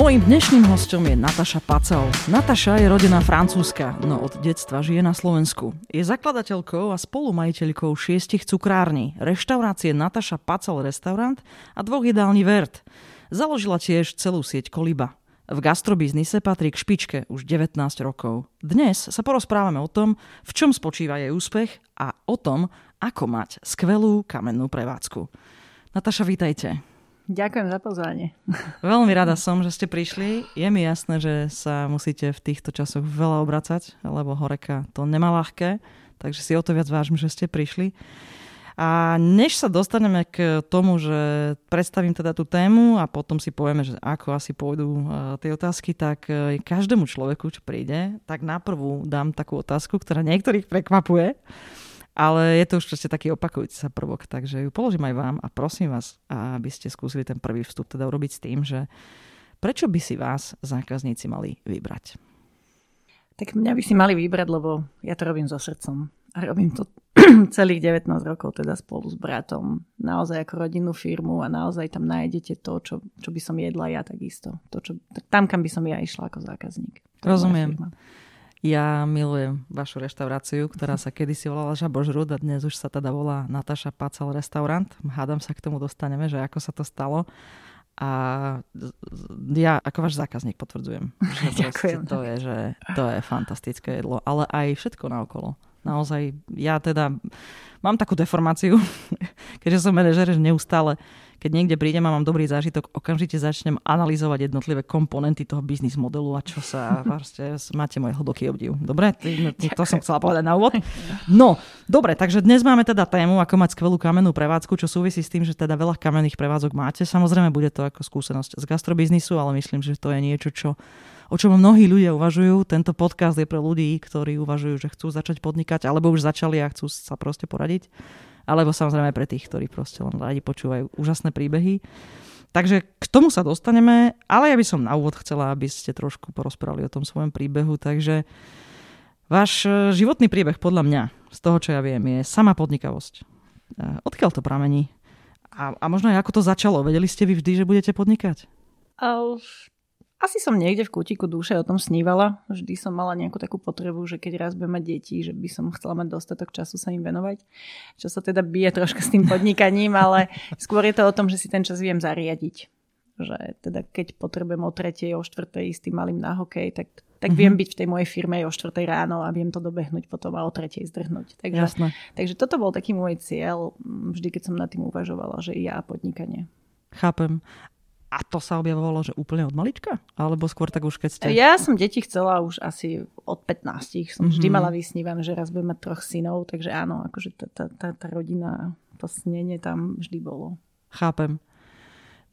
Mojím dnešným hostom je Nataša Pacel. Nataša je rodená francúzska, no od detstva žije na Slovensku. Je zakladateľkou a spolumajiteľkou šiestich cukrární, reštaurácie Nataša Pacel Restaurant a dvoch jedální Vert. Založila tiež celú sieť Koliba. V gastrobiznise patrí k špičke už 19 rokov. Dnes sa porozprávame o tom, v čom spočíva jej úspech a o tom, ako mať skvelú kamennú prevádzku. Nataša, vítajte. Ďakujem za pozvanie. Veľmi rada som, že ste prišli. Je mi jasné, že sa musíte v týchto časoch veľa obracať, lebo horeka to nemá ľahké, takže si o to viac vážim, že ste prišli. A než sa dostaneme k tomu, že predstavím teda tú tému a potom si povieme, že ako asi pôjdu e, tie otázky, tak e, každému človeku, čo príde, tak naprvu dám takú otázku, ktorá niektorých prekvapuje. Ale je to už proste taký opakujúci sa prvok, takže ju položím aj vám a prosím vás, aby ste skúsili ten prvý vstup teda urobiť s tým, že prečo by si vás zákazníci mali vybrať? Tak mňa by si mali vybrať, lebo ja to robím so srdcom. A robím to celých 19 rokov teda spolu s bratom. Naozaj ako rodinnú firmu a naozaj tam nájdete to, čo, čo by som jedla ja takisto. To, čo, tam, kam by som ja išla ako zákazník. Rozumiem. Ja milujem vašu reštauráciu, ktorá sa kedysi volala Žabožrud a dnes už sa teda volá Nataša Pacel Restaurant. Hádam sa k tomu dostaneme, že ako sa to stalo. A ja ako váš zákazník potvrdzujem, že Ďakujem. to je, že to je fantastické jedlo, ale aj všetko naokolo. Naozaj, ja teda mám takú deformáciu, keďže som manažer, že neustále keď niekde prídem a mám dobrý zážitok, okamžite začnem analyzovať jednotlivé komponenty toho biznis modelu a čo sa vlastne, máte môj hlboký obdiv. Dobre? To som chcela povedať na úvod. No, dobre, takže dnes máme teda tému, ako mať skvelú kamennú prevádzku, čo súvisí s tým, že teda veľa kamenných prevádzok máte. Samozrejme, bude to ako skúsenosť z gastrobiznisu, ale myslím, že to je niečo, čo o čom mnohí ľudia uvažujú. Tento podcast je pre ľudí, ktorí uvažujú, že chcú začať podnikať, alebo už začali a chcú sa proste poradiť alebo samozrejme pre tých, ktorí proste len radi počúvajú úžasné príbehy. Takže k tomu sa dostaneme, ale ja by som na úvod chcela, aby ste trošku porozprávali o tom svojom príbehu. Takže váš e, životný príbeh podľa mňa, z toho čo ja viem, je sama podnikavosť. E, odkiaľ to pramení? A, a možno aj ako to začalo? Vedeli ste vy vždy, že budete podnikať? Asi som niekde v kútiku duše o tom snívala. Vždy som mala nejakú takú potrebu, že keď raz budem mať deti, že by som chcela mať dostatok času sa im venovať. Čo sa teda bije troška s tým podnikaním, ale skôr je to o tom, že si ten čas viem zariadiť. Že teda keď potrebujem o tretej, o štvrtej s tým malým na hokej, tak, tak mm-hmm. viem byť v tej mojej firme o štvrtej ráno a viem to dobehnúť potom a o tretej zdrhnúť. Takže, Jasné. takže toto bol taký môj cieľ, vždy keď som nad tým uvažovala, že ja a podnikanie. Chápem. A to sa objavovalo, že úplne od malička? Alebo skôr tak už keď ste... Ja som deti chcela už asi od 15. Som mm-hmm. vždy mala vysnívané, že raz budem mať troch synov, takže áno, akože tá, tá, tá, tá rodina, to snenie tam vždy bolo. Chápem.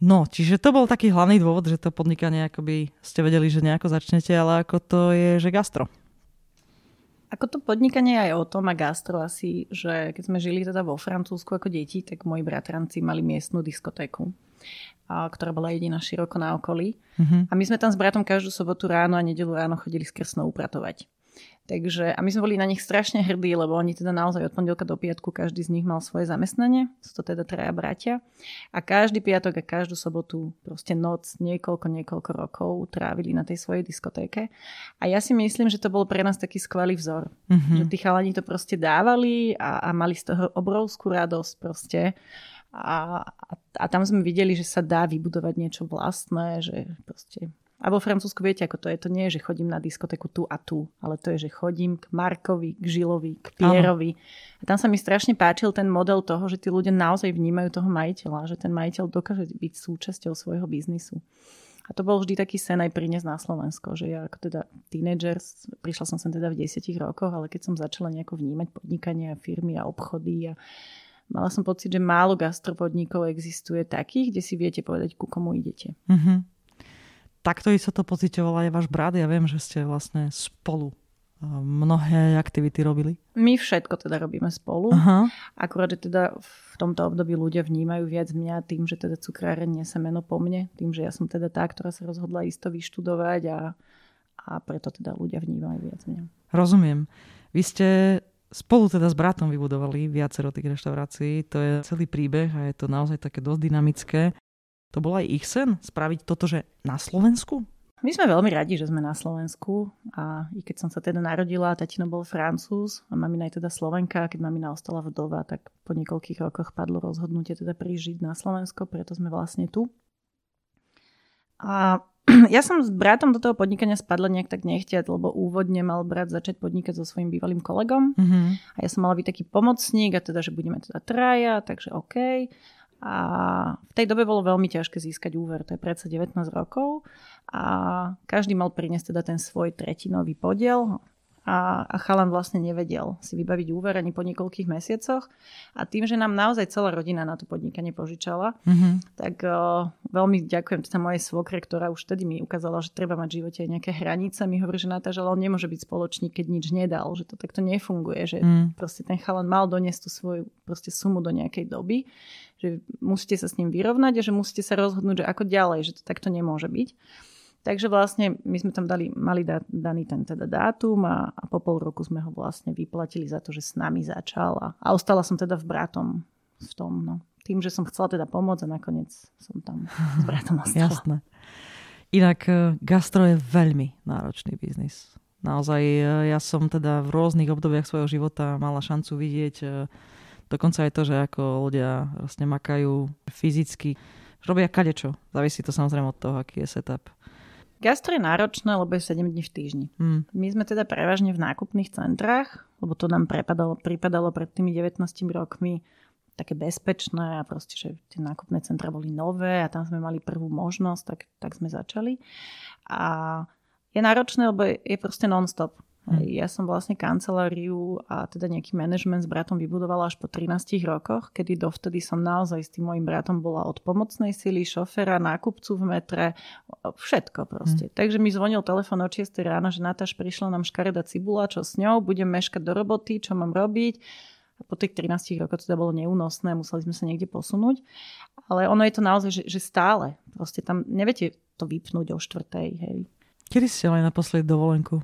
No, čiže to bol taký hlavný dôvod, že to podnikanie akoby ste vedeli, že nejako začnete, ale ako to je, že gastro. Ako to podnikanie aj o tom a gastro asi, že keď sme žili teda vo Francúzsku ako deti, tak moji bratranci mali miestnu diskotéku ktorá bola jediná široko na okolí. Mm-hmm. A my sme tam s bratom každú sobotu ráno a nedelu ráno chodili s krsnou upratovať. Takže, a my sme boli na nich strašne hrdí, lebo oni teda naozaj od pondelka do piatku každý z nich mal svoje zamestnanie, sú to teda traja bratia. A každý piatok a každú sobotu, proste noc, niekoľko, niekoľko rokov trávili na tej svojej diskotéke. A ja si myslím, že to bol pre nás taký skvelý vzor. Mm-hmm. Že tí chalani to proste dávali a, a mali z toho obrovskú radosť proste. A, a, a tam sme videli, že sa dá vybudovať niečo vlastné, že proste... A vo Francúzsku viete, ako to je. To nie je, že chodím na diskotéku tu a tu, ale to je, že chodím k Markovi, k Žilovi, k Pierovi. A tam sa mi strašne páčil ten model toho, že tí ľudia naozaj vnímajú toho majiteľa, že ten majiteľ dokáže byť súčasťou svojho biznisu. A to bol vždy taký sen aj priniesť na Slovensko, že ja ako teda tínedžer, prišla som sem teda v desiatich rokoch, ale keď som začala nejako vnímať podnikanie a firmy a obchody a mala som pocit, že málo gastropodnikov existuje takých, kde si viete povedať, ku komu idete. Mm-hmm. Takto sa to pocitoval aj váš brat. Ja viem, že ste vlastne spolu mnohé aktivity robili? My všetko teda robíme spolu. Aha. Akurát, že teda v tomto období ľudia vnímajú viac mňa tým, že teda cukráreň nese meno po mne, tým, že ja som teda tá, ktorá sa rozhodla isto vyštudovať a, a preto teda ľudia vnímajú viac mňa. Rozumiem. Vy ste spolu teda s bratom vybudovali viacero tých reštaurácií. To je celý príbeh a je to naozaj také dosť dynamické. To bol aj ich sen spraviť toto, že na Slovensku? My sme veľmi radi, že sme na Slovensku a i keď som sa teda narodila, tatino bol francúz a mamina je teda Slovenka, keď mamina ostala vdova, tak po niekoľkých rokoch padlo rozhodnutie teda prížiť na Slovensko, preto sme vlastne tu. A ja som s bratom do toho podnikania spadla nejak tak nechtiať, lebo úvodne mal brat začať podnikať so svojím bývalým kolegom mm-hmm. a ja som mala byť taký pomocník a teda, že budeme teda traja, takže OK. A v tej dobe bolo veľmi ťažké získať úver, to je predsa 19 rokov a každý mal priniesť teda ten svoj tretinový podiel a, a chalan vlastne nevedel si vybaviť úver ani po niekoľkých mesiacoch. A tým, že nám naozaj celá rodina na to podnikanie požičala, mm-hmm. tak uh, veľmi ďakujem teda mojej svokre, ktorá už vtedy mi ukázala, že treba mať v živote aj nejaké hranice. Mi hovorí, že Natáža, on nemôže byť spoločník, keď nič nedal, že to takto nefunguje, že mm. proste ten chalan mal doniesť tú svoju proste sumu do nejakej doby, že musíte sa s ním vyrovnať a že musíte sa rozhodnúť, že ako ďalej, že to takto nemôže byť. Takže vlastne my sme tam dali, mali da, daný ten teda dátum a, a po pol roku sme ho vlastne vyplatili za to, že s nami začal a, a ostala som teda v bratom v tom. No. Tým, že som chcela teda pomôcť a nakoniec som tam s bratom ostala. Jasné. Inak e, gastro je veľmi náročný biznis. Naozaj e, ja som teda v rôznych obdobiach svojho života mala šancu vidieť e, dokonca aj to, že ako ľudia vlastne makajú fyzicky. Robia kadečo. Závisí to samozrejme od toho, aký je setup. Gastro je náročné, lebo je 7 dní v týždni. Hmm. My sme teda prevažne v nákupných centrách, lebo to nám prepadalo, pripadalo pred tými 19 rokmi také bezpečné a proste, že tie nákupné centra boli nové a tam sme mali prvú možnosť, tak, tak sme začali. A je náročné, lebo je proste non-stop. Hmm. Ja som vlastne kanceláriu a teda nejaký manažment s bratom vybudovala až po 13 rokoch, kedy dovtedy som naozaj s tým mojim bratom bola od pomocnej sily, šoféra, nákupcu v metre, všetko proste. Hmm. Takže mi zvonil telefon o 6 ráno, že Natáš prišla nám škareda cibula, čo s ňou, budem meškať do roboty, čo mám robiť. A po tých 13 rokoch to teda bolo neúnosné, museli sme sa niekde posunúť. Ale ono je to naozaj, že, že stále. Proste tam neviete to vypnúť o štvrtej, hej. Kedy ste mali naposledy dovolenku?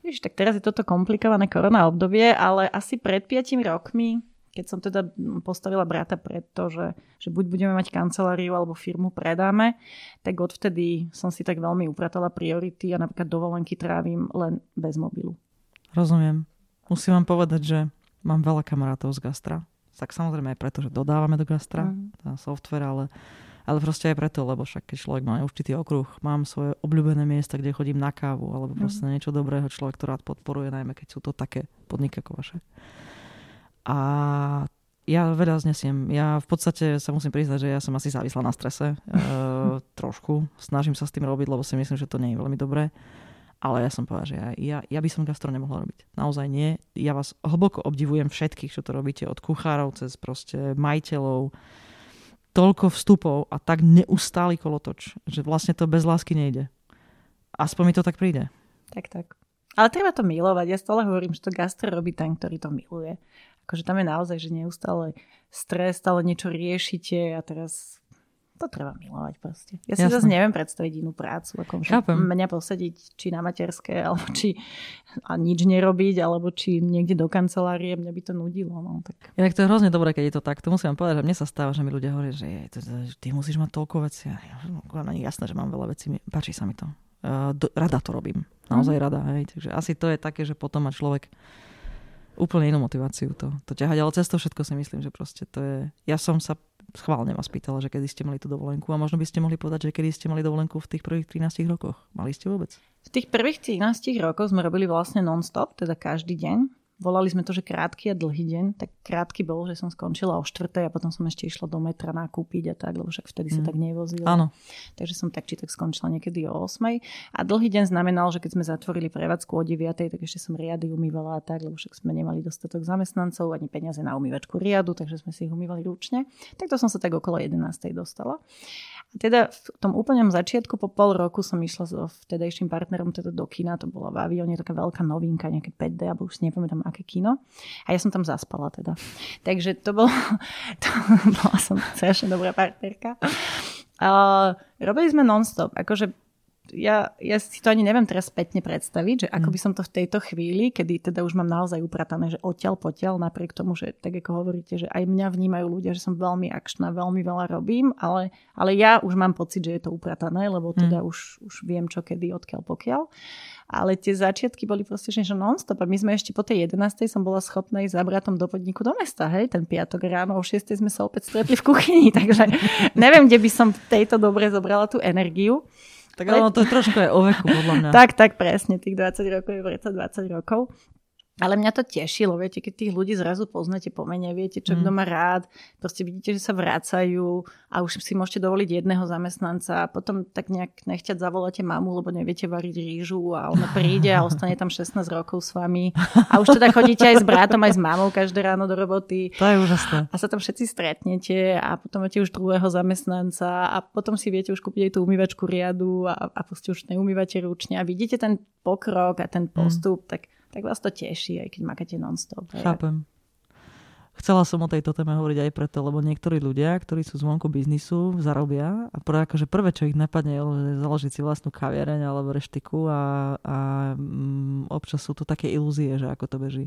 Víš, tak teraz je toto komplikované korona obdobie, ale asi pred 5 rokmi, keď som teda postavila brata pred to, že, že buď budeme mať kanceláriu alebo firmu predáme, tak odvtedy som si tak veľmi upratala priority a napríklad dovolenky trávim len bez mobilu. Rozumiem. Musím vám povedať, že mám veľa kamarátov z gastra. Tak samozrejme aj preto, že dodávame do gastra mm. software, ale ale proste aj preto, lebo však keď človek má určitý okruh, mám svoje obľúbené miesta, kde chodím na kávu, alebo mhm. proste mm. niečo dobrého človek to rád podporuje, najmä keď sú to také podniky ako vaše. A ja veľa znesiem. Ja v podstate sa musím priznať, že ja som asi závislá na strese. e, trošku. Snažím sa s tým robiť, lebo si myslím, že to nie je veľmi dobré. Ale ja som povedal, že ja, ja, ja by som gastro nemohla robiť. Naozaj nie. Ja vás hlboko obdivujem všetkých, čo to robíte. Od kuchárov cez proste majiteľov, toľko vstupov a tak neustály kolotoč, že vlastne to bez lásky nejde. Aspoň mi to tak príde. Tak, tak. Ale treba to milovať. Ja stále hovorím, že to gastro robí ten, ktorý to miluje. Akože tam je naozaj, že neustále stres, stále niečo riešite a teraz to treba milovať proste. Ja si Jasne. zase neviem predstaviť inú prácu, ako mňa posadiť či na materské, alebo či a nič nerobiť, alebo či niekde do kancelárie, mňa by to nudilo. No, tak. Inak to je hrozne dobré, keď je to tak. To musím vám povedať, že mne sa stáva, že mi ľudia hovoria, že je, to, to, ty musíš mať toľko vecí. Ja, no, jasné, že mám veľa vecí. Páči sa mi to. Uh, do, rada to robím. Naozaj mm. rada. Hej. Takže asi to je také, že potom má človek úplne inú motiváciu to, to ťahať. Ale cez to všetko si myslím, že proste to je... Ja som sa schválne vás pýtala, že kedy ste mali tú dovolenku a možno by ste mohli povedať, že kedy ste mali dovolenku v tých prvých 13 rokoch. Mali ste vôbec? V tých prvých 13 rokoch sme robili vlastne non-stop, teda každý deň. Volali sme to, že krátky a dlhý deň. Tak krátky bol, že som skončila o 4. a potom som ešte išla do metra nakúpiť a tak, lebo však vtedy mm. sa tak nevozilo. Áno. Takže som tak či tak skončila niekedy o 8. A dlhý deň znamenal, že keď sme zatvorili prevádzku o 9. tak ešte som riady umývala a tak, lebo však sme nemali dostatok zamestnancov ani peniaze na umývačku riadu, takže sme si ich umývali ručne. Tak to som sa tak okolo 11. dostala. A teda v tom úplnom začiatku po pol roku som išla so vtedajším partnerom teda do kina, to bola v avióne taká veľká novinka, nejaké 5D, alebo už si nepamätám, aké kino. A ja som tam zaspala teda. Takže to bolo, to bola som strašne dobrá partnerka. Uh, robili sme non-stop, akože ja, ja si to ani neviem teraz spätne predstaviť, že ako mm. by som to v tejto chvíli, kedy teda už mám naozaj upratané, že odtiaľ potiaľ, napriek tomu, že tak ako hovoríte, že aj mňa vnímajú ľudia, že som veľmi akčná, veľmi veľa robím, ale, ale ja už mám pocit, že je to upratané, lebo teda mm. už, už viem čo kedy, odkiaľ pokiaľ. Ale tie začiatky boli proste, že non-stop. A my sme ešte po tej 11. som bola schopná ísť za bratom do podniku do mesta, hej, ten piatok ráno, o 6. sme sa opäť stretli v kuchyni, takže neviem, kde by som v tejto dobre zobrala tú energiu. Tak ale to je trošku aj o veku, podľa mňa. tak, tak, presne. Tých 20 rokov je predsa 20 rokov. Ale mňa to tešilo, viete, keď tých ľudí zrazu poznáte po mene, viete, čo mm. kto má rád, proste vidíte, že sa vracajú a už si môžete dovoliť jedného zamestnanca a potom tak nejak nechťať zavoláte mamu, lebo neviete variť rýžu a ona príde a ostane tam 16 rokov s vami a už teda chodíte aj s bratom, aj s mamou každé ráno do roboty. To je úžasné. A sa tam všetci stretnete a potom máte už druhého zamestnanca a potom si viete už kúpiť aj tú umývačku riadu a, a proste už neumývate ručne a vidíte ten pokrok a ten postup, mm. tak tak vás to teší, aj keď makáte non-stop. Chápem. Chcela som o tejto téme hovoriť aj preto, lebo niektorí ľudia, ktorí sú zvonku biznisu, zarobia a prvé, akože prvé, čo ich napadne, je založiť si vlastnú kaviareň alebo reštiku a, a mm, občas sú to také ilúzie, že ako to beží.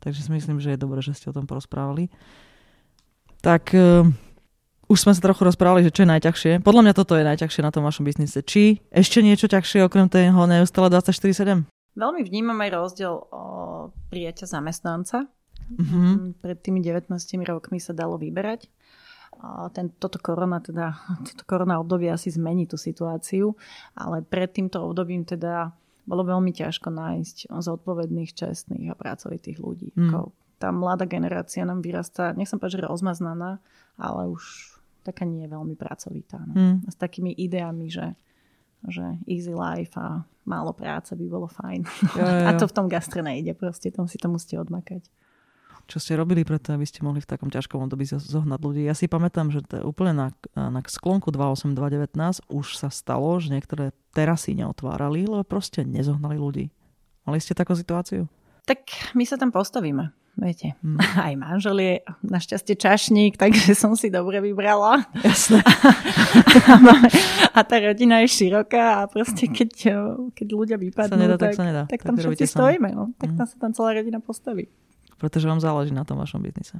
Takže si myslím, že je dobré, že ste o tom porozprávali. Tak uh, už sme sa trochu rozprávali, že čo je najťažšie. Podľa mňa toto je najťažšie na tom vašom biznise. Či ešte niečo ťažšie okrem toho neustále 24-7? Veľmi vnímam aj rozdiel o prijaťa zamestnanca. Mm-hmm. Pred tými 19 rokmi sa dalo vyberať. A ten, toto korona teda, toto korona obdobie asi zmení tú situáciu, ale pred týmto obdobím teda bolo veľmi ťažko nájsť zodpovedných, čestných a pracovitých ľudí. Mm. Tá mladá generácia nám vyrastá, nech som povedať, že rozmaznaná, ale už taká nie je veľmi pracovitá. No. Mm. S takými ideami, že že easy life a málo práce by bolo fajn. Jo, jo, jo. A to v tom gastre nejde, proste tam si to musíte odmakať. Čo ste robili preto, aby ste mohli v takom ťažkom období zohnať ľudí? Ja si pamätám, že to úplne na, na sklonku 28219 už sa stalo, že niektoré terasy neotvárali, lebo proste nezohnali ľudí. Mali ste takú situáciu? Tak my sa tam postavíme viete, mm. aj manžel je našťastie čašník, takže som si dobre vybrala. Jasné. a tá rodina je široká a proste keď, keď ľudia vypadnú, nedá, tak, tak, sa nedá. tak tam tak všetci stojíme. No. Tak mm. tam sa tam celá rodina postaví. Pretože vám záleží na tom vašom biznise.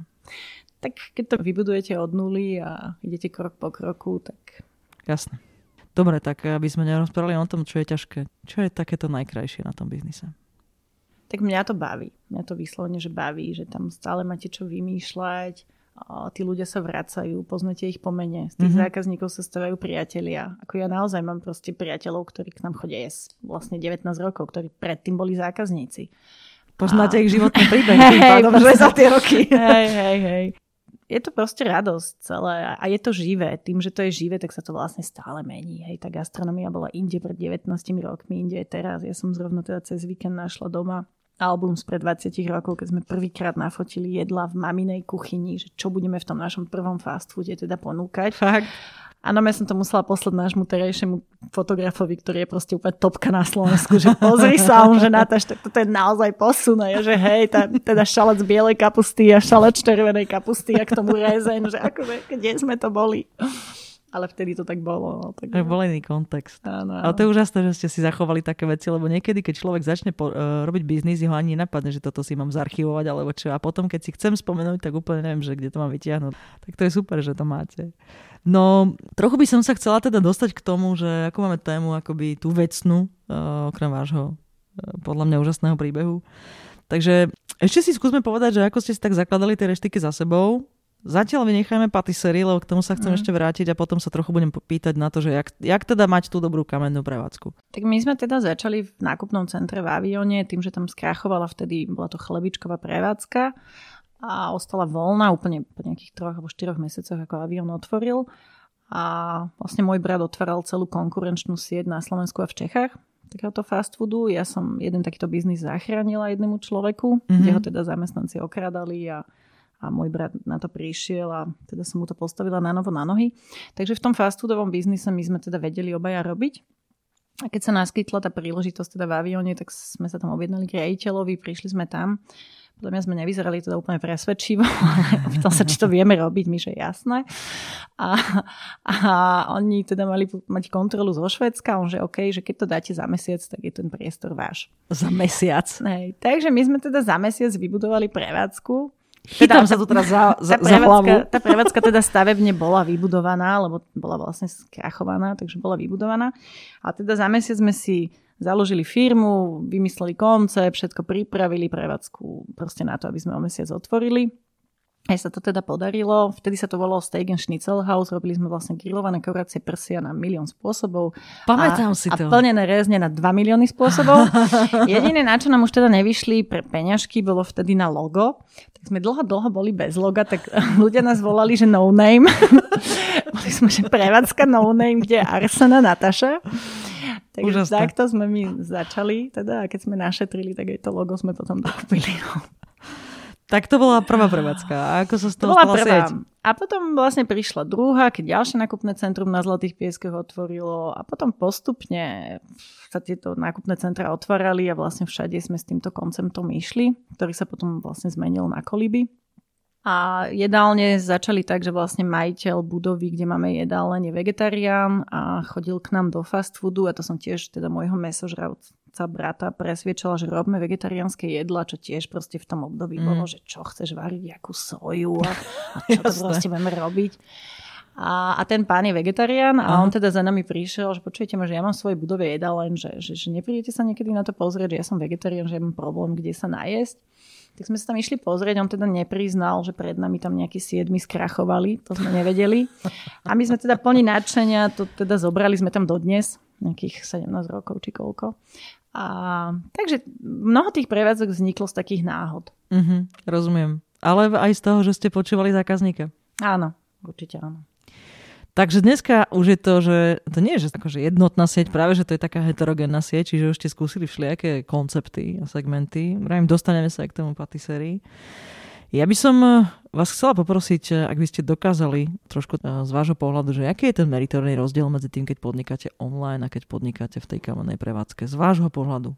Tak keď to vybudujete od nuly a idete krok po kroku, tak... Jasné. Dobre, tak aby sme nerozprávali o tom, čo je ťažké. Čo je takéto najkrajšie na tom biznise? Tak mňa to baví. Mňa to vyslovene, že baví, že tam stále máte čo vymýšľať, a tí ľudia sa vracajú, poznáte ich po mene, z tých mm-hmm. zákazníkov sa stávajú priatelia. Ako ja naozaj mám proste priateľov, ktorí k nám chodia jes vlastne 19 rokov, ktorí predtým boli zákazníci. Poznáte a... ich životný príbeh tým pádom, že za tie roky. Hej, hej, hej. Je to proste radosť celé a je to živé. Tým, že to je živé, tak sa to vlastne stále mení. Hej, tá gastronomia bola inde pred 19 rokmi, inde je teraz. Ja som zrovna teda cez víkend našla doma album spred 20 rokov, keď sme prvýkrát nafotili jedla v maminej kuchyni, že čo budeme v tom našom prvom fast foode teda ponúkať. Fakt. Áno, ja som to musela poslať nášmu terajšiemu fotografovi, ktorý je proste úplne topka na Slovensku, že pozri sa, on, že Natáš, tak toto je naozaj posun, že hej, tá, teda šalec bielej kapusty a šalec červenej kapusty a k tomu rezeň, že akože, kde sme to boli. Ale vtedy to tak bolo. No, tak... Bol iný kontext. Áno, áno. Ale to je úžasné, že ste si zachovali také veci, lebo niekedy, keď človek začne po, uh, robiť biznis, ho ani nenapadne, že toto si mám zarchivovať, alebo čo. A potom, keď si chcem spomenúť, tak úplne neviem, že kde to mám vytiahnuť. Tak to je super, že to máte. No, trochu by som sa chcela teda dostať k tomu, že ako máme tému akoby tú vecnú, uh, okrem vášho uh, podľa mňa úžasného príbehu. Takže ešte si skúsme povedať, že ako ste si tak zakladali tie reštiky za sebou, Zatiaľ vynechajme patisserie, lebo k tomu sa chcem mm. ešte vrátiť a potom sa trochu budem pýtať na to, že jak, jak teda mať tú dobrú kamennú prevádzku. Tak my sme teda začali v nákupnom centre v Avione, tým, že tam skrachovala vtedy, bola to chlebičková prevádzka a ostala voľná úplne po nejakých troch alebo štyroch mesiacoch, ako Avion otvoril. A vlastne môj brat otváral celú konkurenčnú sieť na Slovensku a v Čechách takéhoto fast foodu. Ja som jeden takýto biznis zachránila jednému človeku, mm-hmm. kde ho teda zamestnanci okradali a a môj brat na to prišiel a teda som mu to postavila na novo na nohy. Takže v tom fast foodovom biznise my sme teda vedeli obaja robiť. A keď sa naskytla tá príležitosť teda v avióne, tak sme sa tam objednali k rejiteľovi, prišli sme tam. Podľa mňa sme nevyzerali teda úplne presvedčivo. Pýtal sa, či to vieme robiť, my že jasné. A, a oni teda mali mať kontrolu zo Švedska. On že OK, že keď to dáte za mesiac, tak je ten priestor váš. Za mesiac? Hej, takže my sme teda za mesiac vybudovali prevádzku. Chytám teda, sa tu teraz za, za, tá za hlavu. Tá prevádzka teda stavebne bola vybudovaná, lebo bola vlastne skrachovaná, takže bola vybudovaná. A teda za mesiac sme si založili firmu, vymysleli koncept, všetko pripravili, prevádzku proste na to, aby sme o mesiac otvorili. Aj sa to teda podarilo. Vtedy sa to volalo Steak and Schnitzel House. Robili sme vlastne grillované koracie prsia na milión spôsobov. Pamätám a, si to. A plnené rezne na 2 milióny spôsobov. Jediné, na čo nám už teda nevyšli pre peňažky, bolo vtedy na logo. Tak sme dlho, dlho boli bez loga, tak ľudia nás volali, že no name. boli sme, že prevádzka no name, kde je Arsena Nataša. Takže Úžasné. takto sme my začali, teda, a keď sme našetrili, tak aj to logo sme potom dokúpili. Tak to bola prvá prevádzka. A ako sa z toho to bola prvá. Sieť? A potom vlastne prišla druhá, keď ďalšie nákupné centrum na Zlatých pieskoch otvorilo a potom postupne sa tieto nákupné centra otvárali a vlastne všade sme s týmto konceptom išli, ktorý sa potom vlastne zmenil na koliby. A jedálne začali tak, že vlastne majiteľ budovy, kde máme jedálne, je vegetarián a chodil k nám do fast foodu a to som tiež teda môjho mesožravca brata presviečala, že robíme vegetariánske jedla, čo tiež proste v tom období mm. bolo, že čo chceš variť, akú soju a, a čo to proste budeme robiť. A, a ten pán je vegetarián a Aha. on teda za nami prišiel, že počujete ma, že ja mám svoje budove jedál, len že, že, že neprídete sa niekedy na to pozrieť, že ja som vegetarián, že ja mám problém, kde sa najesť. Tak sme sa tam išli pozrieť, on teda nepriznal, že pred nami tam nejakí siedmi skrachovali, to sme nevedeli. A my sme teda plní nadšenia, to teda zobrali sme tam dodnes, nejakých 17 rokov či koľko. A, takže mnoho tých prevádzok vzniklo z takých náhod. Mm-hmm, rozumiem. Ale aj z toho, že ste počúvali zákazníka. Áno, určite áno. Takže dneska už je to, že to nie je že akože jednotná sieť, práve že to je taká heterogénna sieť, čiže už ste skúsili všelijaké koncepty a segmenty. Vrajím, dostaneme sa aj k tomu patisérii. Ja by som eh, vás chcela poprosiť, eh, ak by ste dokázali trošku eh, z vášho pohľadu, že aký je ten meritorný rozdiel medzi tým, keď podnikáte online a keď podnikáte v tej kamennej prevádzke. Z vášho pohľadu.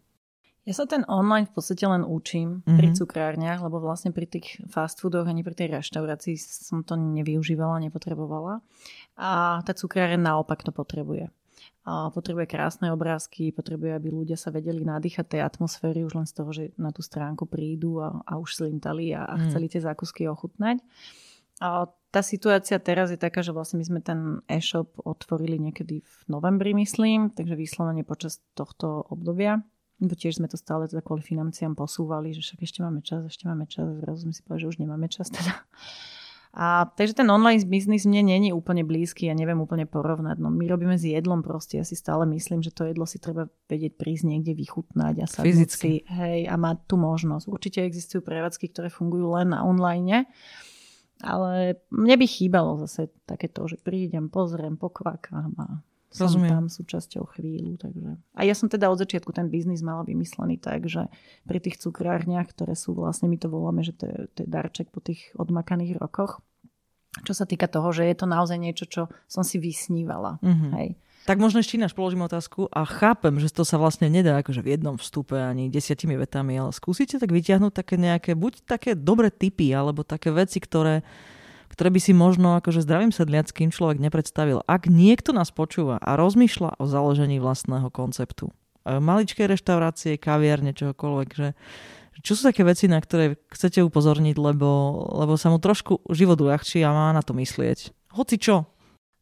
Ja sa ten online v podstate len učím mm-hmm. pri mhm. cukrárniach, lebo vlastne pri tých fast foodoch ani pri tej reštaurácii som to nevyužívala, nepotrebovala. A tá cukráreň naopak to potrebuje. A potrebuje krásne obrázky, potrebuje, aby ľudia sa vedeli nadýchať tej atmosféry už len z toho, že na tú stránku prídu a, a už slintali a, a mm. chceli tie zákusky ochutnať. A tá situácia teraz je taká, že vlastne my sme ten e-shop otvorili niekedy v novembri, myslím, takže vyslovene počas tohto obdobia lebo tiež sme to stále teda kvôli financiám posúvali, že však ešte máme čas, ešte máme čas. Zrazu sme si povedali, že už nemáme čas teda. A, takže ten online biznis mne není úplne blízky, ja neviem úplne porovnať. No, my robíme s jedlom proste, ja si stále myslím, že to jedlo si treba vedieť prísť niekde vychutnať a sa si, hej, a mať tú možnosť. Určite existujú prevádzky, ktoré fungujú len na online, ale mne by chýbalo zase takéto, že prídem, pozriem, pokvakám a som Rozumiem. tam súčasťou chvíľu. Takže. A ja som teda od začiatku ten biznis mala vymyslený tak, že pri tých cukrárniach, ktoré sú vlastne, my to voláme, že to je, to je darček po tých odmakaných rokoch, čo sa týka toho, že je to naozaj niečo, čo som si vysnívala. Mm-hmm. Hej. Tak možno ešte ináč položím otázku a chápem, že to sa vlastne nedá akože v jednom vstupe ani desiatimi vetami, ale skúsite tak vyťahnuť také nejaké, buď také dobré typy, alebo také veci, ktoré ktoré by si možno akože zdravým sedliackým človek nepredstavil. Ak niekto nás počúva a rozmýšľa o založení vlastného konceptu, e, maličké reštaurácie, kaviarne, čohokoľvek, že čo sú také veci, na ktoré chcete upozorniť, lebo, lebo sa mu trošku život uľahčí a má na to myslieť. Hoci čo,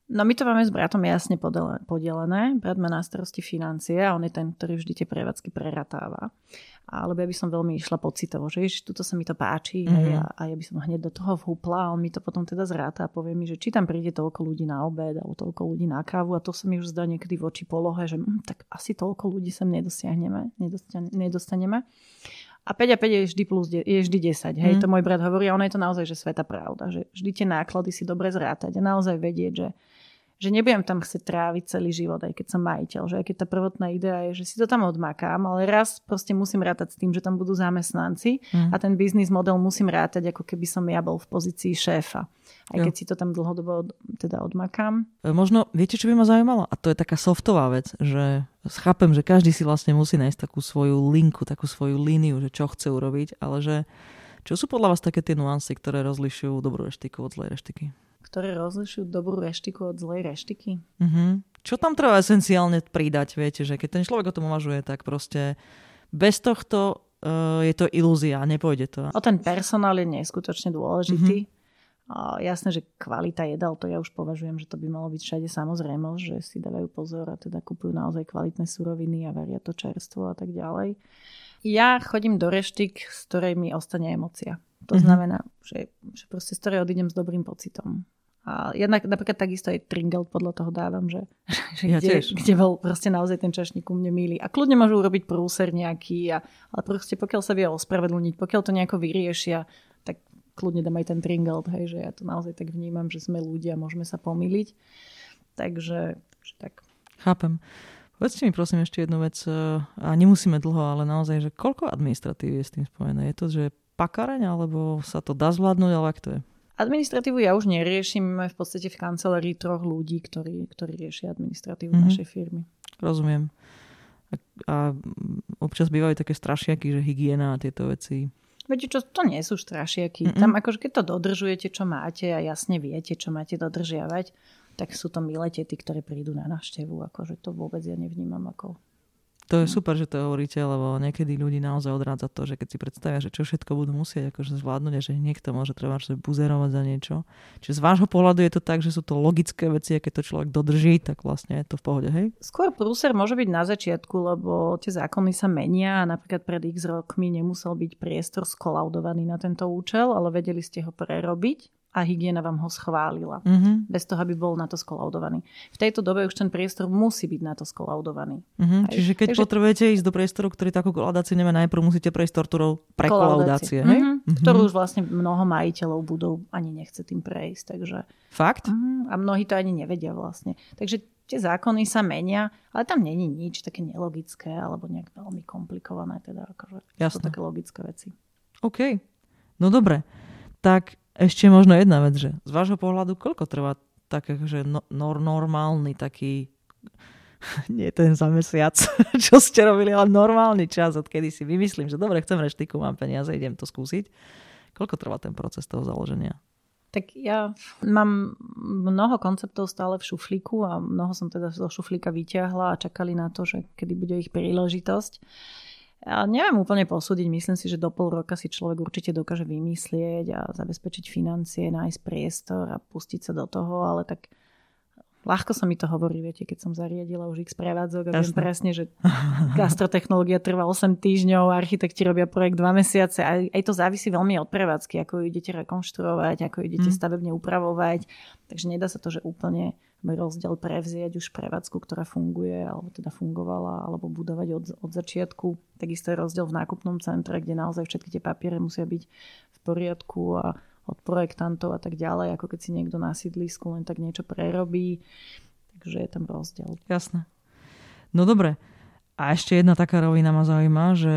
No my to máme s bratom jasne podelené. Brat má na starosti financie a on je ten, ktorý vždy tie prevádzky preratáva. Alebo ja by som veľmi išla pocitovo, že ježiš, tuto sa mi to páči mm-hmm. mhm. a, a ja by som hneď do toho vhúpla a on mi to potom teda zráta a povie mi, že či tam príde toľko ľudí na obed alebo toľko ľudí na kávu a to sa mi už zdá niekedy v oči polohe, že hm, tak asi toľko ľudí sem nedosiahneme, nedostaneme. A 5 a 5 je vždy, plus, je vždy 10. Hej, mm. to môj brat hovorí a ono je to naozaj, že sveta pravda. Že vždy tie náklady si dobre zrátať a naozaj vedieť, že že nebudem tam chcieť tráviť celý život, aj keď som majiteľ. Že aj keď tá prvotná idea je, že si to tam odmakám, ale raz proste musím rátať s tým, že tam budú zamestnanci mm. a ten biznis model musím rátať, ako keby som ja bol v pozícii šéfa. Aj jo. keď si to tam dlhodobo od, teda odmakám. E, možno, viete, čo by ma zaujímalo? A to je taká softová vec, že chápem, že každý si vlastne musí nájsť takú svoju linku, takú svoju líniu, že čo chce urobiť, ale že čo sú podľa vás také tie nuancy, ktoré rozlišujú dobrú reštiku od zlej reštiky? Ktoré rozlišujú dobrú reštiku od zlej reštiky. Uh-huh. Čo tam treba esenciálne pridať, viete, že keď ten človek o tom uvažuje, tak proste bez tohto uh, je to ilúzia, nepôjde to. O ten personál je neskutočne dôležitý. Uh-huh. Uh, jasné, že kvalita jedal, to ja už považujem, že to by malo byť všade samozrejme, že si dávajú pozor a teda kupujú naozaj kvalitné suroviny a varia to čerstvo a tak ďalej. Ja chodím do reštik, z ktorej mi ostane emocia. To uh-huh. znamená, že, že proste z ktorej odídem s dobrým pocitom. A ja napríklad takisto aj tringel podľa toho dávam, že, že ja kde, kde bol proste naozaj ten čašník u mne milý. A kľudne môžu urobiť prúser nejaký, a, ale proste pokiaľ sa vie ospravedlniť, pokiaľ to nejako vyriešia, tak kľudne dám aj ten tringel, hej, že ja to naozaj tak vnímam, že sme ľudia, môžeme sa pomýliť. Takže, takže tak. Chápem. Povedzte mi prosím ešte jednu vec, e, a nemusíme dlho, ale naozaj, že koľko administratívy je s tým spojené? Je to, že pakareň, alebo sa to dá zvládnuť, ale ak to je? Administratívu ja už neriešim. Máme v podstate v kancelárii troch ľudí, ktorí, ktorí riešia administratívu mm-hmm. našej firmy. Rozumiem. A, a občas bývajú také strašiaky, že hygiena a tieto veci. Viete čo, to nie sú strašiaky. Mm-mm. Tam akože keď to dodržujete, čo máte a jasne viete, čo máte dodržiavať, tak sú to milé tety, ktoré prídu na návštevu. Akože to vôbec ja nevnímam ako to je super, že to hovoríte, lebo niekedy ľudí naozaj odrádza to, že keď si predstavia, že čo všetko budú musieť akože zvládnuť a že niekto môže treba že buzerovať za niečo. Čiže z vášho pohľadu je to tak, že sú to logické veci a keď to človek dodrží, tak vlastne je to v pohode, hej? Skôr prúser môže byť na začiatku, lebo tie zákony sa menia a napríklad pred x rokmi nemusel byť priestor skolaudovaný na tento účel, ale vedeli ste ho prerobiť a hygiena vám ho schválila. Mm-hmm. Bez toho, aby bol na to skolaudovaný. V tejto dobe už ten priestor musí byť na to skolaudovaný. Mm-hmm. Čiže keď Takže... potrebujete ísť do priestoru, ktorý takú kolaudáciu nemá, najprv musíte prejsť tortúrou pre kolaudácie. Mm-hmm. Mm-hmm. Ktorú už vlastne mnoho majiteľov budov ani nechce tým prejsť. Takže... Fakt? Mm-hmm. A mnohí to ani nevedia vlastne. Takže tie zákony sa menia, ale tam není nič také nelogické alebo nejak veľmi komplikované. Teda akože Jasne. sú také logické veci. OK. No dobre. Tak ešte možno jedna vec, že z vášho pohľadu koľko trvá tak akože no, normálny taký nie ten za mesiac, čo ste robili, ale normálny čas, odkedy si vymyslím, že dobre, chcem reštiku, mám peniaze, idem to skúsiť. Koľko trvá ten proces toho založenia? Tak ja mám mnoho konceptov stále v šuflíku a mnoho som teda zo šuflíka vyťahla a čakali na to, že kedy bude ich príležitosť. Ja neviem úplne posúdiť, myslím si, že do pol roka si človek určite dokáže vymyslieť a zabezpečiť financie, nájsť priestor a pustiť sa do toho, ale tak ľahko sa mi to hovorí, viete, keď som zariadila už x prevádzok a viem presne, že gastrotechnológia trvá 8 týždňov, architekti robia projekt 2 mesiace a aj to závisí veľmi od prevádzky, ako ju idete rekonštruovať, ako ju idete mm. stavebne upravovať, takže nedá sa to, že úplne rozdiel prevziať už prevádzku, ktorá funguje, alebo teda fungovala, alebo budovať od, od začiatku. Takisto je rozdiel v nákupnom centre, kde naozaj všetky tie papiere musia byť v poriadku a od projektantov a tak ďalej, ako keď si niekto na sídlisku len tak niečo prerobí. Takže je tam rozdiel. Jasné. No dobre. A ešte jedna taká rovina ma zaujíma, že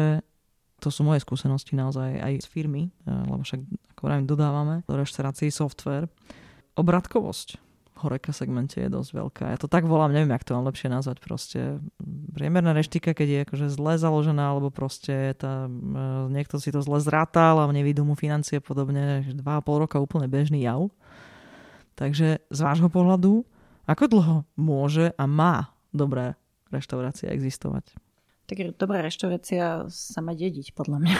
to sú moje skúsenosti naozaj aj z firmy, eh, lebo však ako vravím, dodávame do reštaurácií software. Obratkovosť horeka segmente je dosť veľká. Ja to tak volám, neviem, jak to mám lepšie nazvať. Proste priemerná reštika, keď je akože zle založená, alebo proste tá, niekto si to zle zrátal a nevidú mu financie podobne, 2,5 roka úplne bežný jav. Takže z vášho pohľadu, ako dlho môže a má dobrá reštaurácia existovať? Tak dobrá reštaurácia sa má dediť, podľa mňa.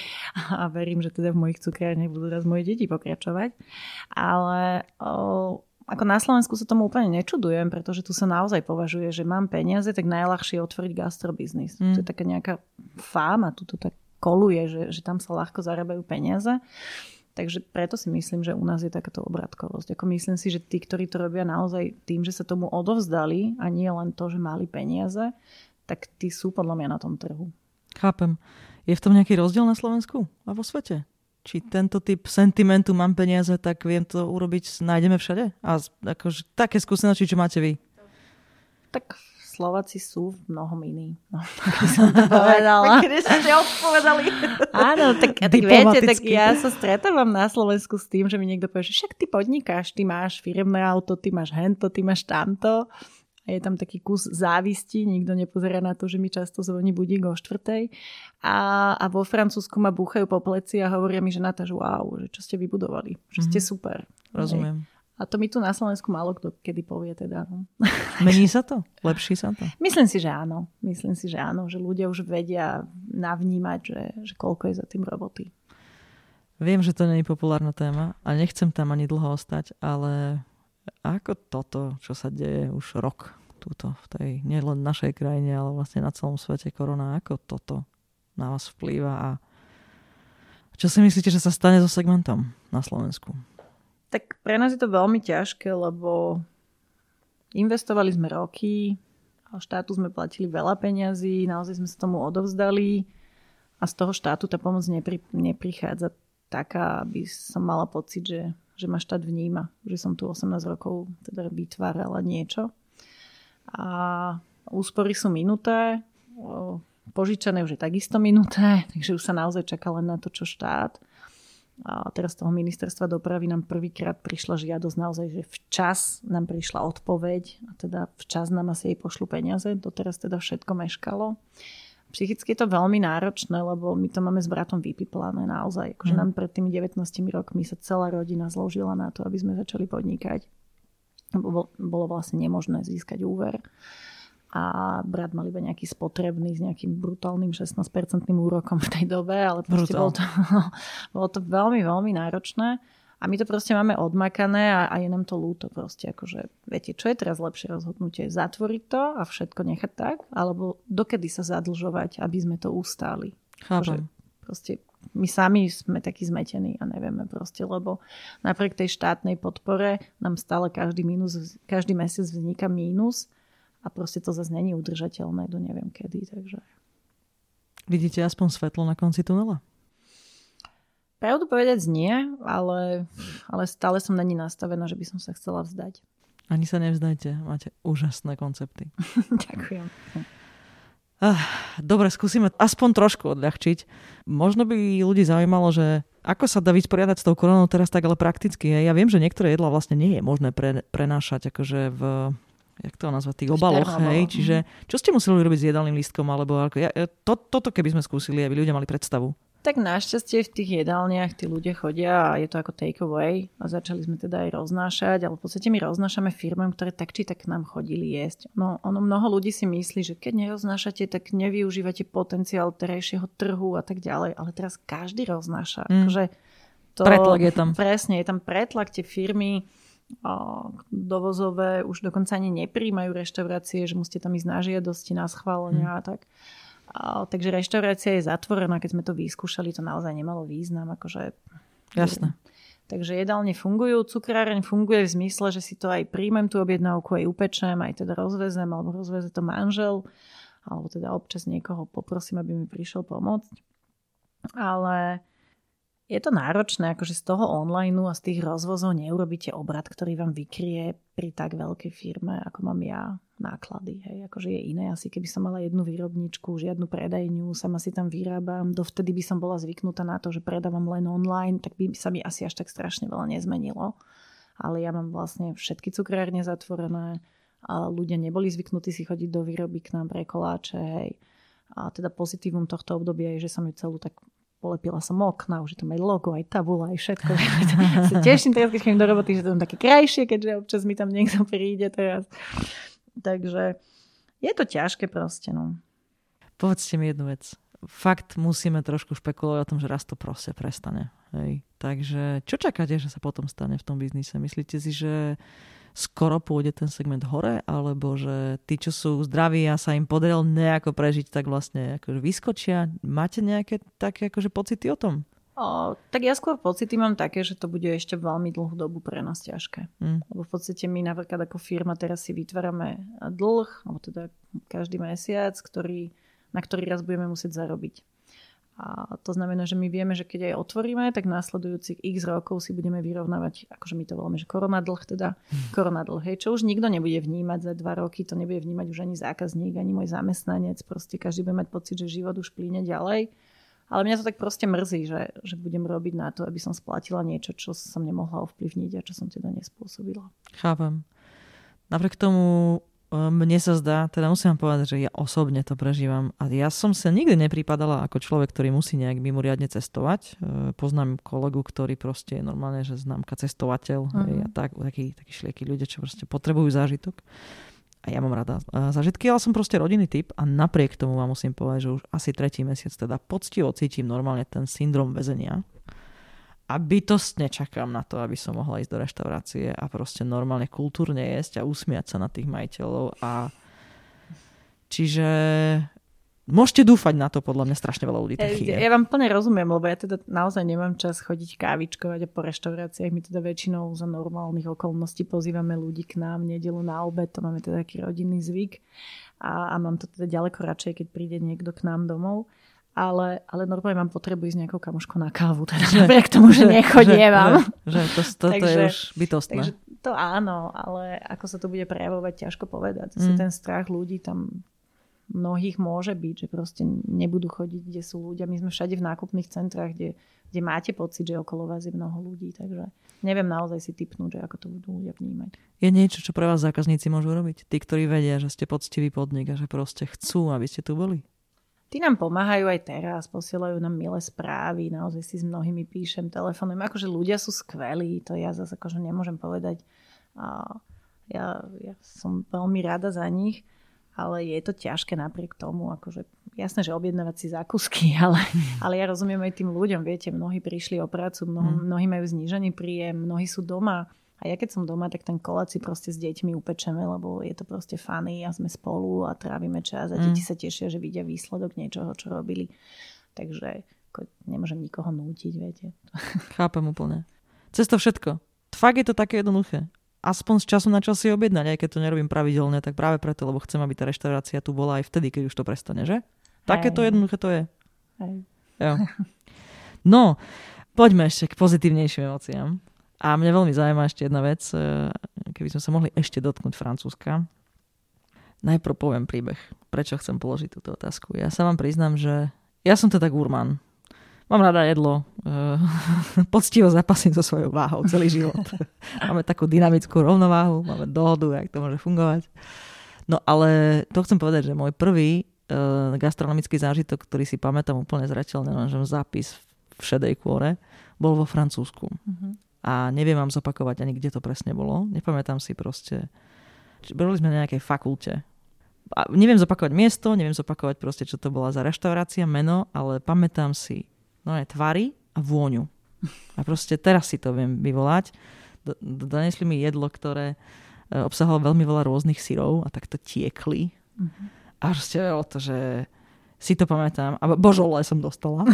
A verím, že teda v mojich cukrárniach budú raz moje deti pokračovať. Ale o, ako na Slovensku sa tomu úplne nečudujem, pretože tu sa naozaj považuje, že mám peniaze, tak najľahšie otvoriť gastrobiznis. Mm. To je taká nejaká fáma, tu to tak koluje, že, že tam sa ľahko zarábajú peniaze. Takže preto si myslím, že u nás je takáto obratkovosť. Ako myslím si, že tí, ktorí to robia naozaj tým, že sa tomu odovzdali a nie len to, že mali peniaze, tak tí sú podľa mňa na tom trhu. Chápem. Je v tom nejaký rozdiel na Slovensku a vo svete? Či tento typ sentimentu mám peniaze, tak viem to urobiť, nájdeme všade? A akože také skúsenosti, čo máte vy? Tak Slováci sú v mnohom iní. No, som to povedala. Kedy ste odpovedali? Áno, tak, tak viete, tak ja sa stretávam na Slovensku s tým, že mi niekto povie, že však ty podnikáš, ty máš firmné auto, ty máš hento, ty máš tamto a je tam taký kus závisti, nikto nepozerá na to, že mi často zvoní budík o štvrtej. A, a vo Francúzsku ma búchajú po pleci a hovoria mi, že Natáž, wow, že čo ste vybudovali, že ste mhm. super. Rozumiem. Hej. A to mi tu na Slovensku málo kto kedy povie teda. No. Mení sa to? Lepší sa to? Myslím si, že áno. Myslím si, že áno. Že ľudia už vedia navnímať, že, že koľko je za tým roboty. Viem, že to nie je populárna téma a nechcem tam ani dlho ostať, ale ako toto, čo sa deje už rok túto v tej nielen našej krajine, ale vlastne na celom svete korona, ako toto na vás vplýva a čo si myslíte, že sa stane so segmentom na Slovensku? Tak pre nás je to veľmi ťažké, lebo investovali sme roky, štátu sme platili veľa peňazí, naozaj sme sa tomu odovzdali a z toho štátu tá pomoc nepri, neprichádza taká, aby som mala pocit, že že ma štát vníma, že som tu 18 rokov teda vytvárala niečo. A úspory sú minuté, požičané už je takisto minuté, takže už sa naozaj čaká len na to, čo štát. A teraz toho ministerstva dopravy nám prvýkrát prišla žiadosť naozaj, že včas nám prišla odpoveď a teda včas nám asi jej pošlu peniaze. Doteraz teda všetko meškalo. Psychicky je to veľmi náročné, lebo my to máme s bratom vypiplané naozaj. Akože mm. nám pred tými 19 rokmi sa celá rodina zložila na to, aby sme začali podnikať. Bolo, vlastne nemožné získať úver. A brat mal iba nejaký spotrebný s nejakým brutálnym 16-percentným úrokom v tej dobe, ale proste bolo to, bolo to veľmi, veľmi náročné. A my to proste máme odmakané a, a je nám to ľúto proste. Akože, viete, čo je teraz lepšie rozhodnutie? Zatvoriť to a všetko nechať tak? Alebo dokedy sa zadlžovať, aby sme to ustáli? Chápem. Akože, proste my sami sme takí zmetení a nevieme proste, lebo napriek tej štátnej podpore nám stále každý, mínus, každý mesiac vzniká mínus a proste to zase není udržateľné do neviem kedy, takže... Vidíte aspoň svetlo na konci tunela? Pravdu povedať nie, ale, ale stále som na ní nastavená, že by som sa chcela vzdať. Ani sa nevzdajte, máte úžasné koncepty. Ďakujem. Ah, dobre, skúsime aspoň trošku odľahčiť. Možno by ľudí zaujímalo, že ako sa dá vysporiadať s tou koronou teraz tak ale prakticky. Ja viem, že niektoré jedla vlastne nie je možné pre, prenášať akože v jak to nazvať, tých obaloch, hej, čiže čo ste museli robiť s jedálnym lístkom, alebo ako, ja, to, toto keby sme skúsili, aby ľudia mali predstavu. Tak našťastie v tých jedálniach tí ľudia chodia a je to ako take away a začali sme teda aj roznášať, ale v podstate my roznášame firmám, ktoré tak či tak nám chodili jesť. No, ono mnoho ľudí si myslí, že keď neroznášate, tak nevyužívate potenciál terajšieho trhu a tak ďalej, ale teraz každý roznáša. Mm. Akože to, pretlak je tam. Presne, je tam pretlak, tie firmy dovozové už dokonca ani nepríjmajú reštaurácie, že musíte tam ísť na žiadosti, na schválenia mm. a tak takže reštaurácia je zatvorená, keď sme to vyskúšali, to naozaj nemalo význam. Akože, Jasné. Takže jedálne fungujú, cukráreň funguje v zmysle, že si to aj príjmem tú objednávku, aj upečem, aj teda rozvezem, alebo rozveze to manžel, alebo teda občas niekoho poprosím, aby mi prišiel pomôcť. Ale je to náročné, akože z toho online a z tých rozvozov neurobíte obrad, ktorý vám vykrie pri tak veľkej firme, ako mám ja, náklady. Hej. Akože je iné asi, keby som mala jednu výrobničku, žiadnu predajňu, sama si tam vyrábam. Dovtedy by som bola zvyknutá na to, že predávam len online, tak by sa mi asi až tak strašne veľa nezmenilo. Ale ja mám vlastne všetky cukrárne zatvorené a ľudia neboli zvyknutí si chodiť do výroby k nám pre koláče. Hej. A teda pozitívum tohto obdobia je, že som ju celú tak polepila som okna, už je tam aj logo, aj tabula, aj všetko. sa teším teraz, keď chodím do roboty, že to tam také krajšie, keďže občas mi tam niekto príde teraz. Takže je to ťažké proste, no. Povedzte mi jednu vec. Fakt musíme trošku špekulovať o tom, že raz to proste prestane. Hej. Takže čo čakáte, že sa potom stane v tom biznise? Myslíte si, že skoro pôjde ten segment hore, alebo že tí, čo sú zdraví a sa im podarilo nejako prežiť, tak vlastne akože vyskočia. Máte nejaké také akože pocity o tom? O, tak ja skôr pocity mám také, že to bude ešte veľmi dlhú dobu pre nás ťažké. Mm. Lebo v podstate my napríklad ako firma teraz si vytvárame dlh, alebo teda každý mesiac, ktorý, na ktorý raz budeme musieť zarobiť. A to znamená, že my vieme, že keď aj otvoríme, tak následujúcich x rokov si budeme vyrovnávať, akože my to voláme, že koronadlh, teda hmm. koronadlh, hej, čo už nikto nebude vnímať za dva roky, to nebude vnímať už ani zákazník, ani môj zamestnanec, proste každý bude mať pocit, že život už plíne ďalej. Ale mňa to tak proste mrzí, že, že budem robiť na to, aby som splatila niečo, čo som nemohla ovplyvniť a čo som teda nespôsobila. Chápem. Napriek tomu mne sa zdá, teda musím vám povedať, že ja osobne to prežívam a ja som sa nikdy nepripadala ako človek, ktorý musí nejak mimoriadne cestovať. E, poznám kolegu, ktorý proste je normálne, že známka cestovateľ uh-huh. a tak, takí, takí šliekí ľudia, čo proste potrebujú zážitok. A ja mám rada e, zážitky, ale som proste rodinný typ a napriek tomu vám musím povedať, že už asi tretí mesiac teda poctivo cítim normálne ten syndrom väzenia a bytostne čakám na to, aby som mohla ísť do reštaurácie a proste normálne kultúrne jesť a usmiať sa na tých majiteľov a čiže môžete dúfať na to, podľa mňa strašne veľa ľudí ja, ja vám plne rozumiem, lebo ja teda naozaj nemám čas chodiť kávičkovať a po reštauráciách. My teda väčšinou za normálnych okolností pozývame ľudí k nám nedelu na obed, to máme teda taký rodinný zvyk a, a mám to teda ďaleko radšej, keď príde niekto k nám domov ale, ale normálne mám potrebu ísť nejakou kamoškou na kávu, teda napriek tomu, že nechodievam. Že, že, že to, to, takže, to je už bytostné. Takže to áno, ale ako sa to bude prejavovať, ťažko povedať. Mm. ten strach ľudí tam mnohých môže byť, že proste nebudú chodiť, kde sú ľudia. My sme všade v nákupných centrách, kde, kde máte pocit, že okolo vás je mnoho ľudí, takže neviem naozaj si typnúť, že ako to budú ľudia vnímať. Je niečo, čo pre vás zákazníci môžu robiť? Tí, ktorí vedia, že ste poctivý podnik a že proste chcú, aby ste tu boli? Tí nám pomáhajú aj teraz, posielajú nám milé správy, naozaj si s mnohými píšem, telefonujem. Akože ľudia sú skvelí, to ja zase akože nemôžem povedať. Ja, ja som veľmi rada za nich, ale je to ťažké napriek tomu. Akože, jasné, že objednávať si zákusky, ale, ale ja rozumiem aj tým ľuďom. Viete, mnohí prišli o prácu, mnoho, mm. mnohí majú znížený príjem, mnohí sú doma a ja keď som doma, tak ten koláč si proste s deťmi upečeme, lebo je to proste funny a sme spolu a trávime čas a mm. deti sa tešia, že vidia výsledok niečoho, čo robili. Takže ako, nemôžem nikoho nútiť, viete. Chápem úplne. Cez to všetko. Fakt je to také jednoduché. Aspoň z času na čas si objednať, aj keď to nerobím pravidelne, tak práve preto, lebo chcem, aby tá reštaurácia tu bola aj vtedy, keď už to prestane, že? Také to jednoduché to je. Hej. Jo. No, poďme ešte k pozitívnejším emóciám. A mňa veľmi zaujíma ešte jedna vec, e, keby sme sa mohli ešte dotknúť Francúzska. Najprv poviem príbeh, prečo chcem položiť túto otázku. Ja sa vám priznám, že ja som teda gurmán. Mám rada jedlo, e, poctivo zapasím so svojou váhou celý život. máme takú dynamickú rovnováhu, máme dohodu, jak to môže fungovať. No ale to chcem povedať, že môj prvý uh, gastronomický zážitok, ktorý si pamätám úplne zreteľne, že zápis v šedej kôre, bol vo Francúzsku. Mm-hmm a neviem vám zopakovať ani, kde to presne bolo. Nepamätám si proste. Boli sme na nejakej fakulte. A neviem zopakovať miesto, neviem zopakovať proste, čo to bola za reštaurácia, meno, ale pamätám si no aj tvary a vôňu. A proste teraz si to viem vyvolať. Donesli mi jedlo, ktoré e, obsahovalo veľmi veľa rôznych syrov a tak to tiekli. Mm-hmm. A proste o to, že si to pamätám. A božole som dostala.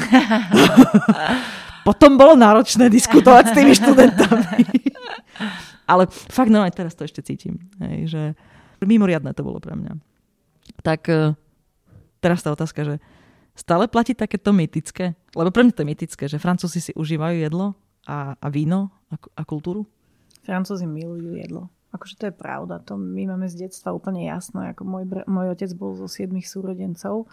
Potom bolo náročné diskutovať s tými študentami. Ale fakt, no aj teraz to ešte cítim. Hej, že mimoriadné to bolo pre mňa. Tak e, teraz tá otázka, že stále platí takéto mytické? Lebo pre mňa to je mytické, že Francúzi si užívajú jedlo a, a víno a, a kultúru? Francúzi milujú jedlo. Akože to je pravda, to my máme z detstva úplne jasno. Ako môj, môj otec bol zo siedmých súrodencov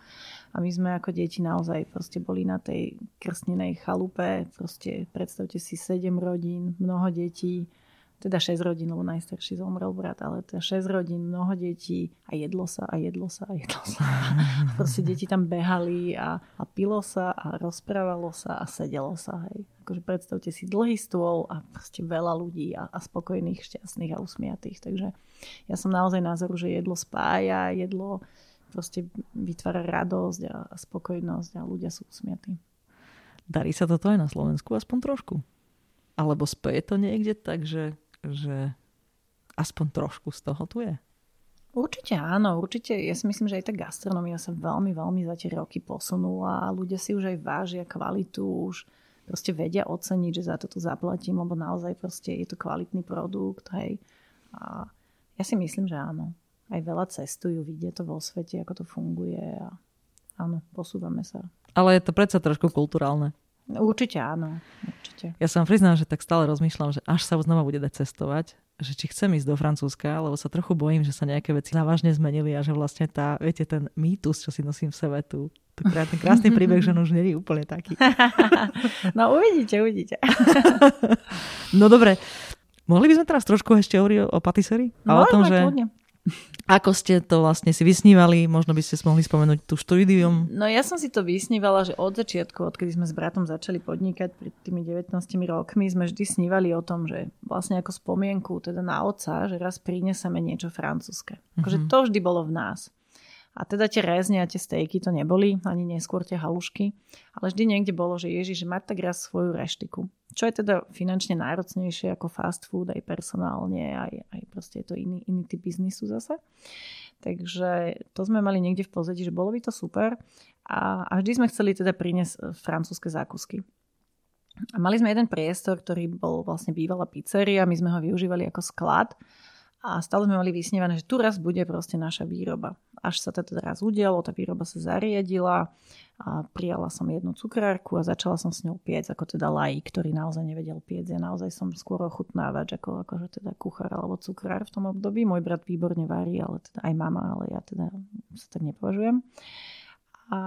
a my sme ako deti naozaj proste boli na tej krstnenej chalupe. Proste predstavte si sedem rodín, mnoho detí teda 6 rodín, lebo najstarší zomrel brat, ale teda 6 rodín, mnoho detí a jedlo sa a jedlo sa a jedlo sa. A proste deti tam behali a, a pilo sa a rozprávalo sa a sedelo sa. Hej. Akože predstavte si dlhý stôl a proste veľa ľudí a, a spokojných, šťastných a usmiatých. Takže ja som naozaj názoru, že jedlo spája, jedlo proste vytvára radosť a, a spokojnosť a ľudia sú usmiatí. Darí sa toto aj na Slovensku aspoň trošku? Alebo speje to niekde tak, že že aspoň trošku z toho tu je? Určite áno, určite. Ja si myslím, že aj tá gastronomia sa veľmi, veľmi za tie roky posunula a ľudia si už aj vážia kvalitu, už proste vedia oceniť, že za to tu zaplatím, lebo naozaj proste je to kvalitný produkt, hej. A ja si myslím, že áno. Aj veľa cestujú, vidia to vo svete, ako to funguje a áno, posúvame sa. Ale je to predsa trošku kulturálne. Určite áno, určite. Ja som priznám, že tak stále rozmýšľam, že až sa znova bude dať cestovať, že či chcem ísť do Francúzska, lebo sa trochu bojím, že sa nejaké veci závažne zmenili a že vlastne tá, viete, ten mýtus, čo si nosím v sebe, tu, ten krásny príbeh, že on už není úplne taký. no uvidíte, uvidíte. no dobre, mohli by sme teraz trošku ešte hovoriť o patisserie? No, a o tom, že... Kľudne. Ako ste to vlastne si vysnívali? Možno by ste si mohli spomenúť tú štúdium. No ja som si to vysnívala, že od začiatku, odkedy sme s bratom začali podnikať pred tými 19 rokmi, sme vždy snívali o tom, že vlastne ako spomienku teda na oca, že raz prineseme niečo francúzske. Akože mhm. to vždy bolo v nás. A teda tie rezne a tie stejky to neboli, ani neskôr tie halušky, ale vždy niekde bolo, že Ježiš, že mať tak raz svoju reštiku. Čo je teda finančne náročnejšie ako fast food, aj personálne, aj, aj proste je to iný, iný typ biznisu zase. Takže to sme mali niekde v pozadí, že bolo by to super. A, a vždy sme chceli teda priniesť e, francúzske zákusky. A mali sme jeden priestor, ktorý bol vlastne bývalá pizzeria, my sme ho využívali ako sklad a stále sme mali vysnívané, že tu raz bude proste naša výroba. Až sa teda raz udialo, tá výroba sa zariadila a prijala som jednu cukrárku a začala som s ňou piec, ako teda laik, ktorý naozaj nevedel piec. Ja naozaj som skôr ochutnávač ako akože teda kuchár alebo cukrár v tom období. Môj brat výborne varí, ale teda aj mama, ale ja teda sa tak nepovažujem. A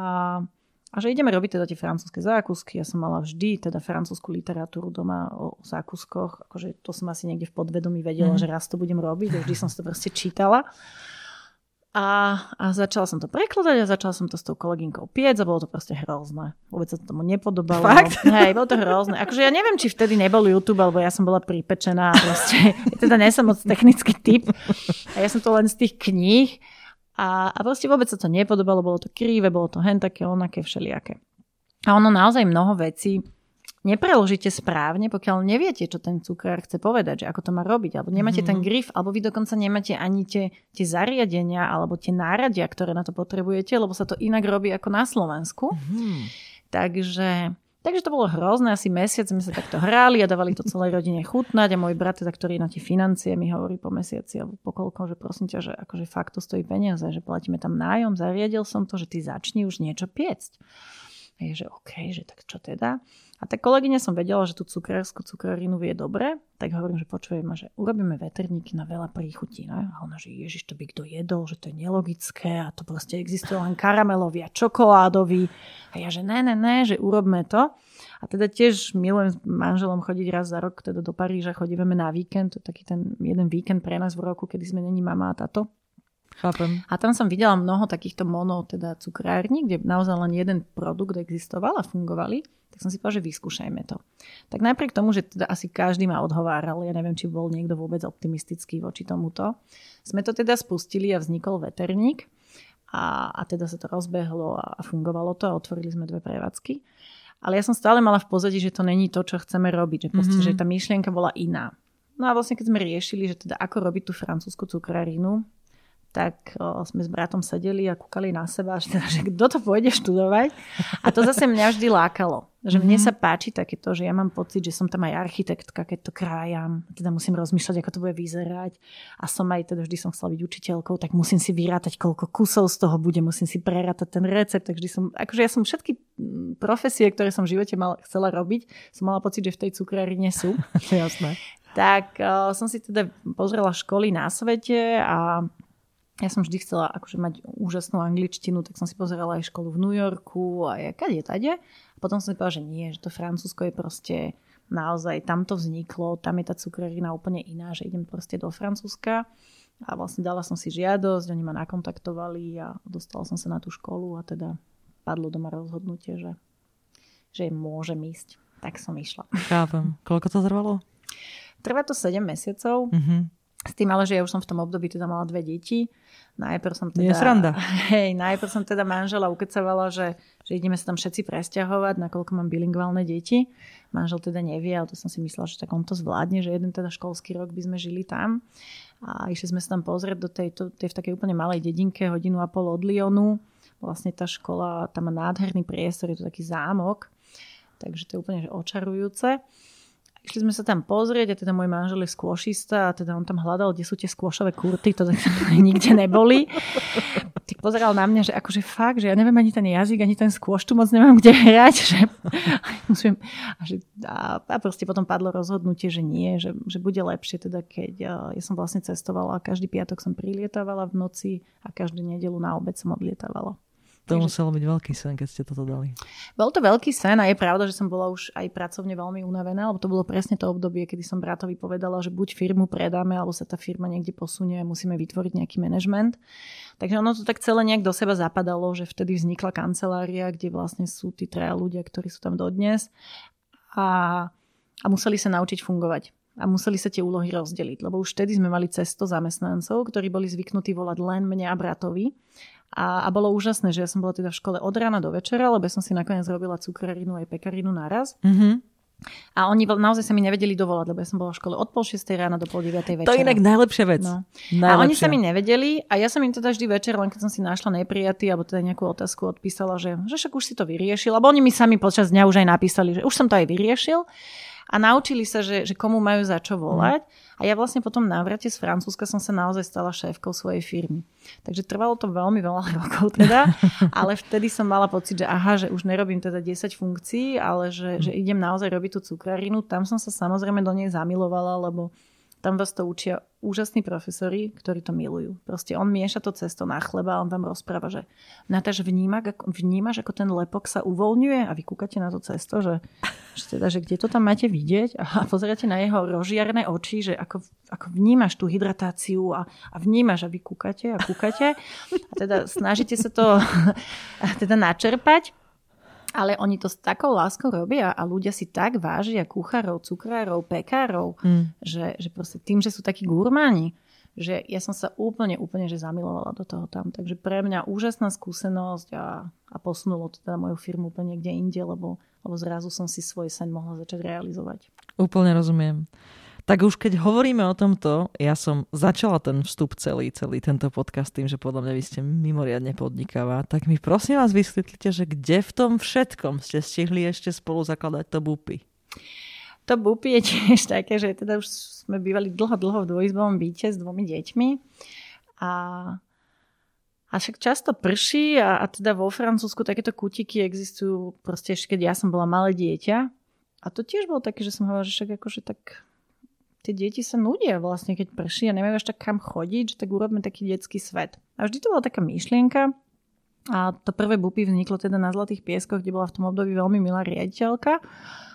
a že ideme robiť teda tie francúzske zákusky. Ja som mala vždy teda francúzsku literatúru doma o zákuskoch. Akože to som asi niekde v podvedomí vedela, mm. že raz to budem robiť. Vždy som si to proste čítala. A, a začala som to prekladať a začala som to s tou kolegynkou piec a bolo to proste hrozné. Vôbec sa to tomu nepodobalo. Fakt? Hej, bolo to hrozné. Akože ja neviem, či vtedy nebol YouTube, alebo ja som bola pripečená. Proste, ja teda nie som moc technický typ. A ja som to len z tých kníh. A, a proste vôbec sa to nepodobalo, bolo to krivé, bolo to hen také, onaké, všelijaké. A ono naozaj mnoho vecí nepreložíte správne, pokiaľ neviete, čo ten cukrár chce povedať, že ako to má robiť, alebo nemáte mm-hmm. ten mhm. grif, alebo vy dokonca nemáte ani tie, tie zariadenia, alebo tie náradia, ktoré na to potrebujete, lebo sa to inak robí ako na Slovensku. Mm-hmm. Takže Takže to bolo hrozné, asi mesiac sme sa takto hrali a dávali to celej rodine chutnať a môj brat, teda, ktorý na tie financie mi hovorí po mesiaci alebo po koľko, že prosím ťa, že akože fakt to stojí peniaze, že platíme tam nájom, zariadil som to, že ty začni už niečo piecť. A je, že OK, že tak čo teda? A tak kolegyne som vedela, že tú cukrárskú cukrárinu vie dobre, tak hovorím, že počujeme, že urobíme veterníky na veľa príchutí. Ne? A ona, že ježiš, to by kto jedol, že to je nelogické a to proste existuje len karamelový a čokoládový. A ja, že ne, ne, ne, že urobme to. A teda tiež milujem s manželom chodiť raz za rok teda do Paríža, chodíme na víkend, to je taký ten jeden víkend pre nás v roku, kedy sme není mama a tato. Chápem. A tam som videla mnoho takýchto mono, teda cukrární, kde naozaj len jeden produkt existoval a fungovali tak som si povedal, že vyskúšajme to. Tak napriek tomu, že teda asi každý ma odhováral, ja neviem, či bol niekto vôbec optimistický voči tomuto, sme to teda spustili a vznikol veterník a, a teda sa to rozbehlo a, a fungovalo to a otvorili sme dve prevádzky. Ale ja som stále mala v pozadí, že to není to, čo chceme robiť, že, proste, mm-hmm. že tá myšlienka bola iná. No a vlastne keď sme riešili, že teda ako robiť tú francúzsku cukrarinu, tak o, sme s bratom sedeli a kúkali na seba, že, teda, že kto to pôjde študovať. A to zase mňa vždy lákalo. Že mne mm-hmm. sa páči takéto, že ja mám pocit, že som tam aj architektka, keď to krájam. Teda musím rozmýšľať, ako to bude vyzerať. A som aj, teda vždy som chcela byť učiteľkou, tak musím si vyrátať, koľko kusov z toho bude, musím si prerátať ten recept. Takže som, akože ja som všetky profesie, ktoré som v živote mal, chcela robiť, som mala pocit, že v tej cukrárine sú. Jasné. Tak uh, som si teda pozrela školy na svete a ja som vždy chcela akože mať úžasnú angličtinu, tak som si pozerala aj školu v New Yorku a je kade, tade. A potom som si povedala, že nie, že to Francúzsko je proste naozaj, tam to vzniklo, tam je tá cukrarina úplne iná, že idem proste do Francúzska. A vlastne dala som si žiadosť, oni ma nakontaktovali a dostala som sa na tú školu a teda padlo doma rozhodnutie, že, že môžem ísť. Tak som išla. Chápem. Koľko to trvalo? Trvá to 7 mesiacov. Mm-hmm. S tým ale, že ja už som v tom období teda mala dve deti. Najprv som teda... Nie sranda. Hej, najprv som teda manžela ukecavala, že, že ideme sa tam všetci presťahovať, nakoľko mám bilingválne deti. Manžel teda nevie, ale to som si myslela, že tak on to zvládne, že jeden teda školský rok by sme žili tam. A išli sme sa tam pozrieť do tej, tej v takej úplne malej dedinke, hodinu a pol od Lyonu. Vlastne tá škola, tam má nádherný priestor, je to taký zámok. Takže to je úplne očarujúce. Išli sme sa tam pozrieť a teda môj manžel je skôšista a teda on tam hľadal, kde sú tie skôšové kurty, to nikde neboli. Tak pozeral na mňa, že akože fakt, že ja neviem ani ten jazyk, ani ten skôš tu moc nemám kde hrať, že musím, a, že, a proste potom padlo rozhodnutie, že nie, že, že bude lepšie teda, keď ja som vlastne cestovala a každý piatok som prilietávala v noci a každú nedelu na obed som odlietávala. To Takže... muselo byť veľký sen, keď ste toto dali. Bol to veľký sen a je pravda, že som bola už aj pracovne veľmi unavená, lebo to bolo presne to obdobie, kedy som bratovi povedala, že buď firmu predáme, alebo sa tá firma niekde posunie a musíme vytvoriť nejaký manažment. Takže ono to tak celé nejak do seba zapadalo, že vtedy vznikla kancelária, kde vlastne sú tí traja ľudia, ktorí sú tam dodnes a, a museli sa naučiť fungovať a museli sa tie úlohy rozdeliť, lebo už vtedy sme mali cesto zamestnancov, ktorí boli zvyknutí volať len mne a bratovi a, a bolo úžasné, že ja som bola teda v škole od rána do večera, lebo som si nakoniec robila cukrarinu aj pekarinu naraz. Mm-hmm. A oni naozaj sa mi nevedeli dovolať, lebo ja som bola v škole od pol 6 rána do pol 9 večera. To je inak najlepšia vec. No. Najlepšia. A oni sa mi nevedeli a ja som im teda vždy večer, len keď som si našla neprijatý alebo teda nejakú otázku odpísala, že, že však už si to vyriešil. Lebo oni mi sami počas dňa už aj napísali, že už som to aj vyriešil a naučili sa, že, že komu majú za čo volať. Mm. A ja vlastne po tom návrate z Francúzska som sa naozaj stala šéfkou svojej firmy. Takže trvalo to veľmi veľa rokov teda, ale vtedy som mala pocit, že aha, že už nerobím teda 10 funkcií, ale že, že idem naozaj robiť tú cukrarinu. Tam som sa samozrejme do nej zamilovala, lebo tam vás to učia úžasní profesori, ktorí to milujú. Proste on mieša to cesto na chleba a on vám rozpráva, že Natáš, vníma, vnímaš, ako ten lepok sa uvoľňuje? A vy kúkate na to cesto, že, že, teda, že kde to tam máte vidieť? A pozeráte na jeho rozžiarné oči, že ako, ako vnímaš tú hydratáciu a, a vnímaš a vy kúkate a kúkate. A teda snažíte sa to teda načerpať ale oni to s takou láskou robia a ľudia si tak vážia kuchárov, cukrárov, pekárov, mm. že, že proste tým, že sú takí gurmáni, že ja som sa úplne, úplne že zamilovala do toho tam. Takže pre mňa úžasná skúsenosť a, a posunulo to teda moju firmu úplne niekde inde, lebo, lebo zrazu som si svoj sen mohla začať realizovať. Úplne rozumiem. Tak už keď hovoríme o tomto, ja som začala ten vstup celý, celý tento podcast tým, že podľa mňa vy ste mimoriadne podnikavá, tak mi prosím vás vysvetlite, že kde v tom všetkom ste stihli ešte spolu zakladať to bupy? To bupy je tiež také, že teda už sme bývali dlho, dlho v dvojizbovom byte s dvomi deťmi a a však často prší a, a teda vo Francúzsku takéto kutiky existujú proste ešte keď ja som bola malé dieťa. A to tiež bolo také, že som hovorila, že však akože tak tie deti sa nudia vlastne, keď prší a nemajú až tak kam chodiť, že tak urobme taký detský svet. A vždy to bola taká myšlienka, a to prvé bupy vzniklo teda na Zlatých pieskoch, kde bola v tom období veľmi milá riaditeľka.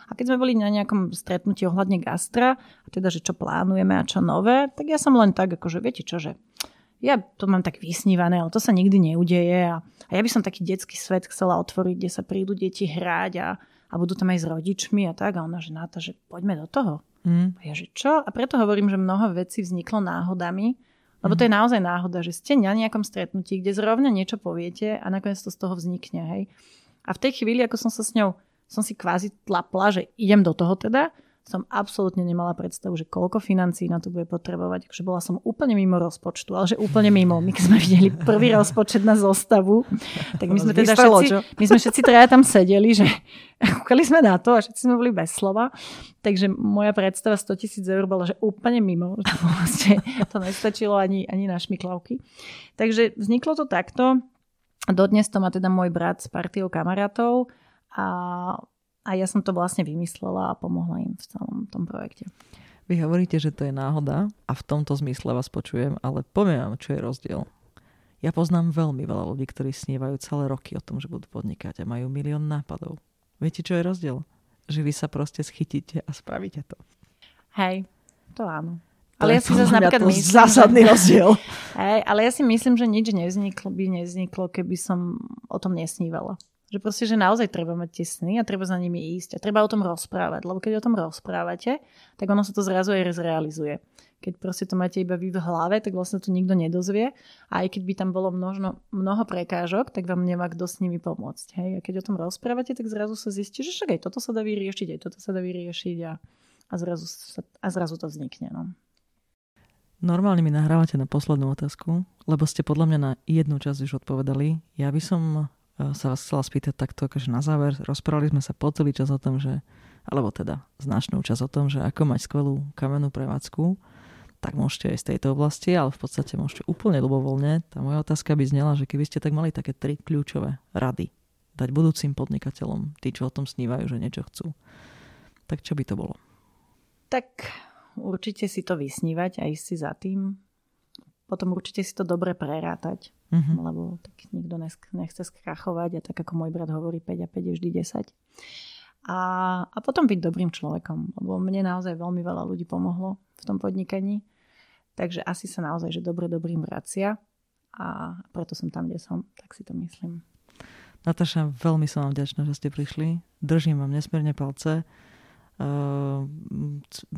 A keď sme boli na nejakom stretnutí ohľadne gastra, a teda, že čo plánujeme a čo nové, tak ja som len tak, akože viete čo, že ja to mám tak vysnívané, ale to sa nikdy neudeje a, a ja by som taký detský svet chcela otvoriť, kde sa prídu deti hrať a, a budú tam aj s rodičmi a tak. A ona, že na to, že poďme do toho. Mm. A ja, že čo? A preto hovorím, že mnoho vecí vzniklo náhodami, lebo to je mm. naozaj náhoda, že ste na nejakom stretnutí, kde zrovna niečo poviete a nakoniec to z toho vznikne. Hej. A v tej chvíli, ako som sa s ňou, som si kvázi tlapla, že idem do toho teda, som absolútne nemala predstavu, že koľko financí na to bude potrebovať. Takže bola som úplne mimo rozpočtu, ale že úplne mimo. My sme videli prvý rozpočet na zostavu, tak my sme teda všetci, my sme všetci traja tam sedeli, že kúkali sme na to a všetci sme boli bez slova. Takže moja predstava 100 tisíc eur bola, že úplne mimo. Že vlastne to nestačilo ani, ani na šmiklavky. Takže vzniklo to takto. Dodnes to má teda môj brat s partiou kamarátov a a ja som to vlastne vymyslela a pomohla im v celom tom projekte. Vy hovoríte, že to je náhoda a v tomto zmysle vás počujem, ale poviem vám, čo je rozdiel. Ja poznám veľmi veľa ľudí, ktorí snívajú celé roky o tom, že budú podnikať a majú milión nápadov. Viete, čo je rozdiel? Že vy sa proste schytíte a spravíte to. Hej, to áno. Ale ja si zase napríklad myslím, zásadný rozdiel. Hej, ale ja si myslím, že nič nevzniklo, by nevzniklo, keby som o tom nesnívala. Že proste, že naozaj treba mať tie sny a treba za nimi ísť a treba o tom rozprávať. Lebo keď o tom rozprávate, tak ono sa to zrazu aj zrealizuje. Keď proste to máte iba vy v hlave, tak vlastne to nikto nedozvie. A aj keď by tam bolo množno, mnoho prekážok, tak vám nemá kto s nimi pomôcť. Hej? A keď o tom rozprávate, tak zrazu sa zistí, že však aj toto sa dá vyriešiť, aj toto sa dá vyriešiť a, a, zrazu, sa, a zrazu to vznikne. No. Normálne mi nahrávate na poslednú otázku, lebo ste podľa mňa na jednu časť už odpovedali. Ja by som sa vás chcela spýtať takto, akože na záver. Rozprávali sme sa po celý čas o tom, že, alebo teda značnú časť o tom, že ako mať skvelú kamennú prevádzku. tak môžete aj z tejto oblasti, ale v podstate môžete úplne ľubovoľne. Tá moja otázka by znela, že keby ste tak mali také tri kľúčové rady dať budúcim podnikateľom, tí, čo o tom snívajú, že niečo chcú, tak čo by to bolo? Tak určite si to vysnívať a ísť si za tým. Potom určite si to dobre prerátať, uh-huh. lebo tak nikto nechce skrachovať a tak ako môj brat hovorí 5 a 5 je vždy 10. A, a potom byť dobrým človekom, lebo mne naozaj veľmi veľa ľudí pomohlo v tom podnikaní. Takže asi sa naozaj, že dobre dobrým vracia a preto som tam, kde som, tak si to myslím. Natáša, veľmi som vám vďačná, že ste prišli. Držím vám nesmierne palce. Uh,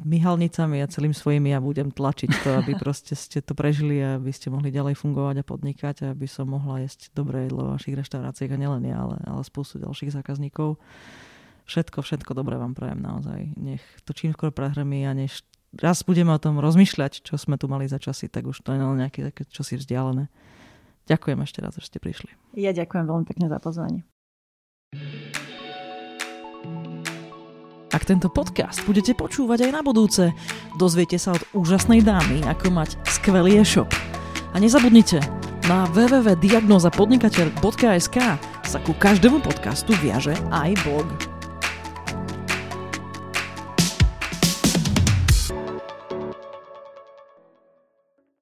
myhalnicami a celým svojim ja budem tlačiť to, aby proste ste to prežili a aby ste mohli ďalej fungovať a podnikať a aby som mohla jesť dobré jedlo v vašich reštauráciách a nielen ja, ale, ale spústu ďalších zákazníkov. Všetko, všetko dobré vám prajem naozaj. Nech to čím skôr prehrmí a než raz budeme o tom rozmýšľať, čo sme tu mali za časy, tak už to je nejaké také čosi vzdialené. Ďakujem ešte raz, že ste prišli. Ja ďakujem veľmi pekne za pozvanie. Ak tento podcast budete počúvať aj na budúce, dozviete sa od úžasnej dámy, ako mať skvelý e-shop. A nezabudnite, na www.diagnozapodnikateľ.sk sa ku každému podcastu viaže aj blog.